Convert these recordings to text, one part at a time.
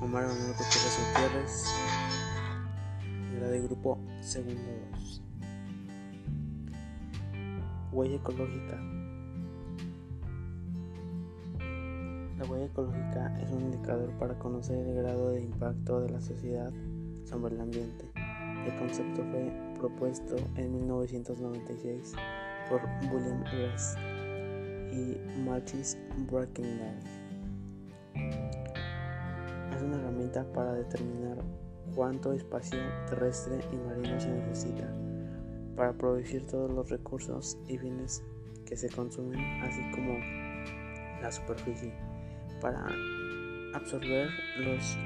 Omar Manuel Gutiérrez Gutiérrez, la de grupo Segundo 2. Huella ecológica. La huella ecológica es un indicador para conocer el grado de impacto de la sociedad sobre el ambiente. El concepto fue propuesto en 1996 por William West y Martis Brackendahl. Una herramienta para determinar cuánto espacio terrestre y marino se necesita para producir todos los recursos y bienes que se consumen, así como la superficie, para absorber los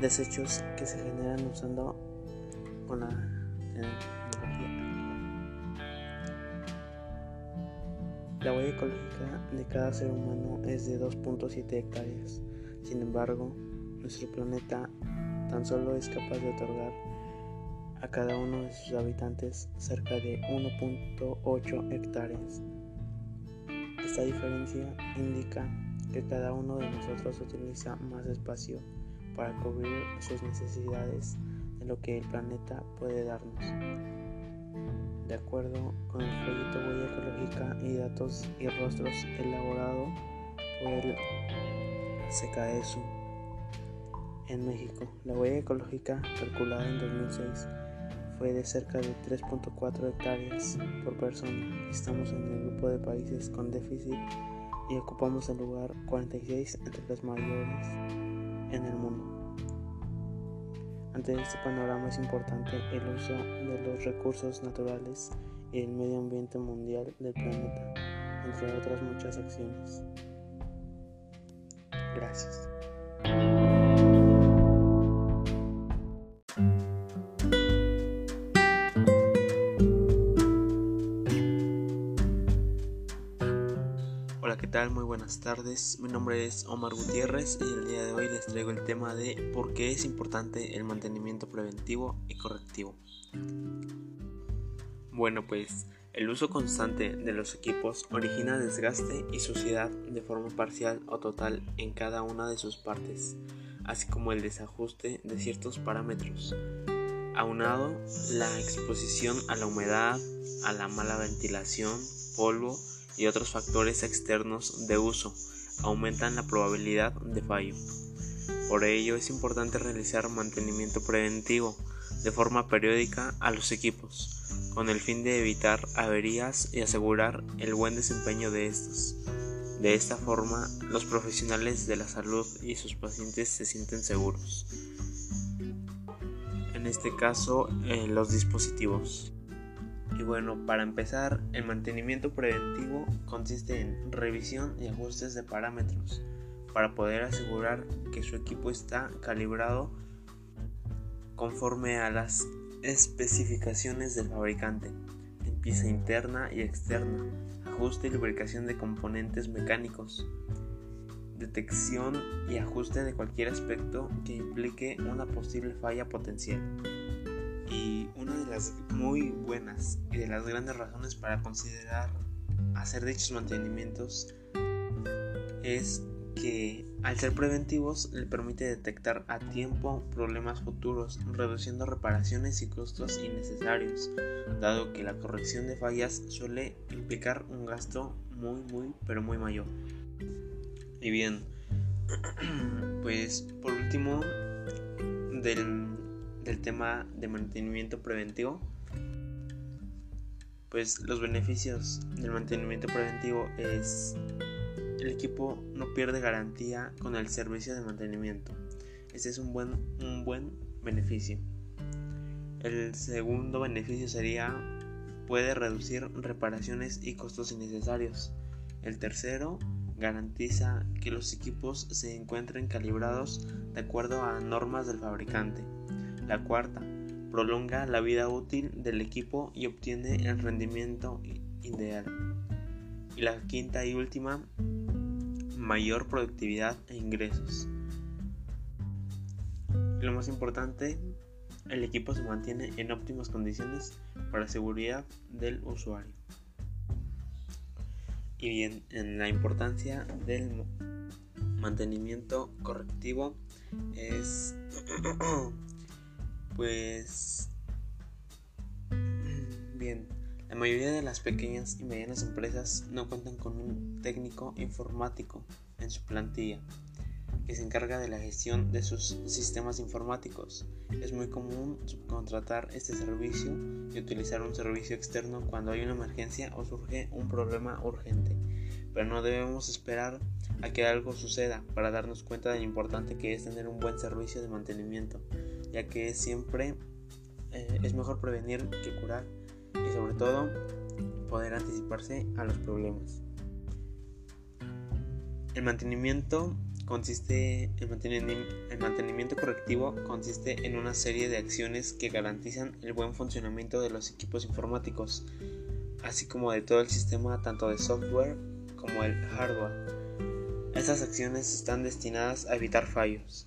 desechos que se generan usando con la tecnología. La huella ecológica de cada ser humano es de 2.7 hectáreas. Sin embargo, nuestro planeta tan solo es capaz de otorgar a cada uno de sus habitantes cerca de 1.8 hectáreas. Esta diferencia indica que cada uno de nosotros utiliza más espacio para cubrir sus necesidades de lo que el planeta puede darnos. De acuerdo con el proyecto Huella Ecológica y Datos y Rostros elaborado por el CKSU en México, la huella ecológica calculada en 2006 fue de cerca de 3.4 hectáreas por persona. Estamos en el grupo de países con déficit y ocupamos el lugar 46 entre los mayores en el mundo. Ante este panorama es importante el uso de los recursos naturales y el medio ambiente mundial del planeta, entre otras muchas acciones. Gracias. Muy buenas tardes. Mi nombre es Omar Gutiérrez y el día de hoy les traigo el tema de por qué es importante el mantenimiento preventivo y correctivo. Bueno, pues el uso constante de los equipos origina desgaste y suciedad de forma parcial o total en cada una de sus partes, así como el desajuste de ciertos parámetros. Aunado, la exposición a la humedad, a la mala ventilación, polvo, y otros factores externos de uso aumentan la probabilidad de fallo. Por ello es importante realizar mantenimiento preventivo de forma periódica a los equipos, con el fin de evitar averías y asegurar el buen desempeño de estos. De esta forma, los profesionales de la salud y sus pacientes se sienten seguros. En este caso, los dispositivos. Bueno, para empezar, el mantenimiento preventivo consiste en revisión y ajustes de parámetros para poder asegurar que su equipo está calibrado conforme a las especificaciones del fabricante, en pieza interna y externa, ajuste y lubricación de componentes mecánicos, detección y ajuste de cualquier aspecto que implique una posible falla potencial. Y una de las muy buenas y de las grandes razones para considerar hacer dichos mantenimientos es que al ser preventivos le permite detectar a tiempo problemas futuros, reduciendo reparaciones y costos innecesarios, dado que la corrección de fallas suele implicar un gasto muy muy pero muy mayor. Y bien, pues por último del del tema de mantenimiento preventivo, pues los beneficios del mantenimiento preventivo es el equipo no pierde garantía con el servicio de mantenimiento. Ese es un buen, un buen beneficio. El segundo beneficio sería puede reducir reparaciones y costos innecesarios. El tercero garantiza que los equipos se encuentren calibrados de acuerdo a normas del fabricante. La cuarta, prolonga la vida útil del equipo y obtiene el rendimiento ideal. Y la quinta y última, mayor productividad e ingresos. Lo más importante, el equipo se mantiene en óptimas condiciones para seguridad del usuario. Y bien, en la importancia del mantenimiento correctivo es pues bien la mayoría de las pequeñas y medianas empresas no cuentan con un técnico informático en su plantilla que se encarga de la gestión de sus sistemas informáticos. Es muy común subcontratar este servicio y utilizar un servicio externo cuando hay una emergencia o surge un problema urgente, pero no debemos esperar a que algo suceda para darnos cuenta de lo importante que es tener un buen servicio de mantenimiento, ya que siempre eh, es mejor prevenir que curar y sobre todo poder anticiparse a los problemas. El mantenimiento consiste el mantenimiento, correctivo consiste en una serie de acciones que garantizan el buen funcionamiento de los equipos informáticos, así como de todo el sistema tanto de software como el hardware. Estas acciones están destinadas a evitar fallos.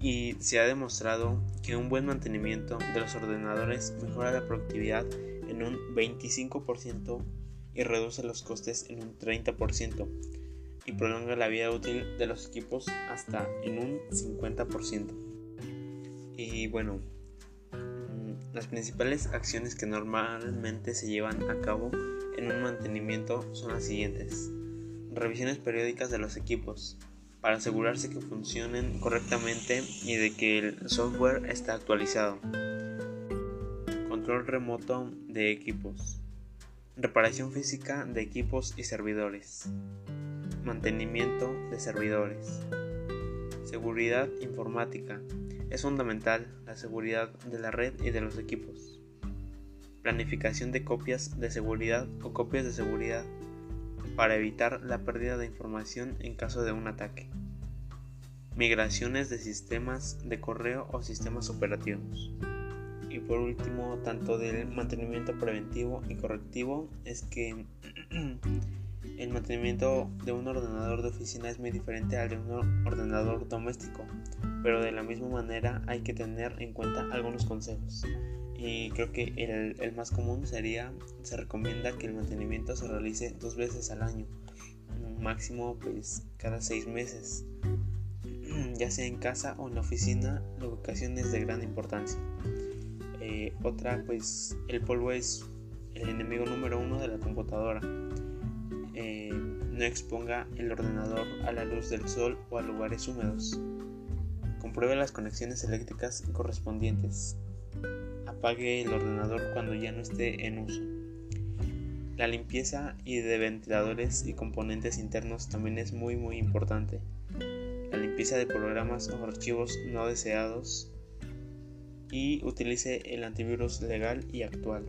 Y se ha demostrado que un buen mantenimiento de los ordenadores mejora la productividad en un 25% y reduce los costes en un 30% y prolonga la vida útil de los equipos hasta en un 50%. Y bueno, mm, las principales acciones que normalmente se llevan a cabo en un mantenimiento son las siguientes. Revisiones periódicas de los equipos para asegurarse que funcionen correctamente y de que el software está actualizado. Control remoto de equipos. Reparación física de equipos y servidores. Mantenimiento de servidores. Seguridad informática. Es fundamental la seguridad de la red y de los equipos. Planificación de copias de seguridad o copias de seguridad para evitar la pérdida de información en caso de un ataque. Migraciones de sistemas de correo o sistemas operativos. Y por último, tanto del mantenimiento preventivo y correctivo es que El mantenimiento de un ordenador de oficina es muy diferente al de un ordenador doméstico, pero de la misma manera hay que tener en cuenta algunos consejos. Y creo que el, más común sería, se recomienda que el mantenimiento se realice dos veces al año, máximo pues cada seis meses, ya sea en casa o en la oficina, la ubicación es de gran importancia. Eh, otra pues el polvo es el enemigo número uno de la computadora eh, no exponga el ordenador a la luz del sol o a lugares húmedos. Compruebe las conexiones eléctricas correspondientes. Apague el ordenador cuando ya no esté en uso. La limpieza y de ventiladores y componentes internos también es muy muy importante. La limpieza de programas o archivos no deseados y utilice el antivirus legal y actual.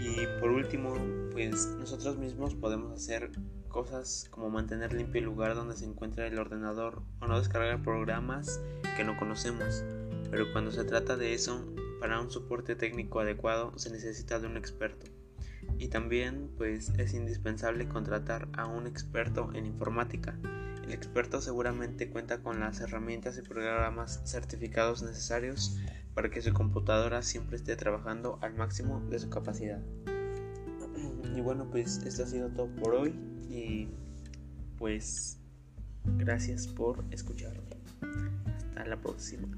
Y por último, pues nosotros mismos podemos hacer cosas como mantener limpio el lugar donde se encuentra el ordenador o no descargar programas que no conocemos. Pero cuando se trata de eso, para un soporte técnico adecuado se necesita de un experto. Y también pues es indispensable contratar a un experto en informática. El experto seguramente cuenta con las herramientas y programas certificados necesarios para que su computadora siempre esté trabajando al máximo de su capacidad. Y bueno, pues esto ha sido todo por hoy y pues gracias por escucharme. Hasta la próxima.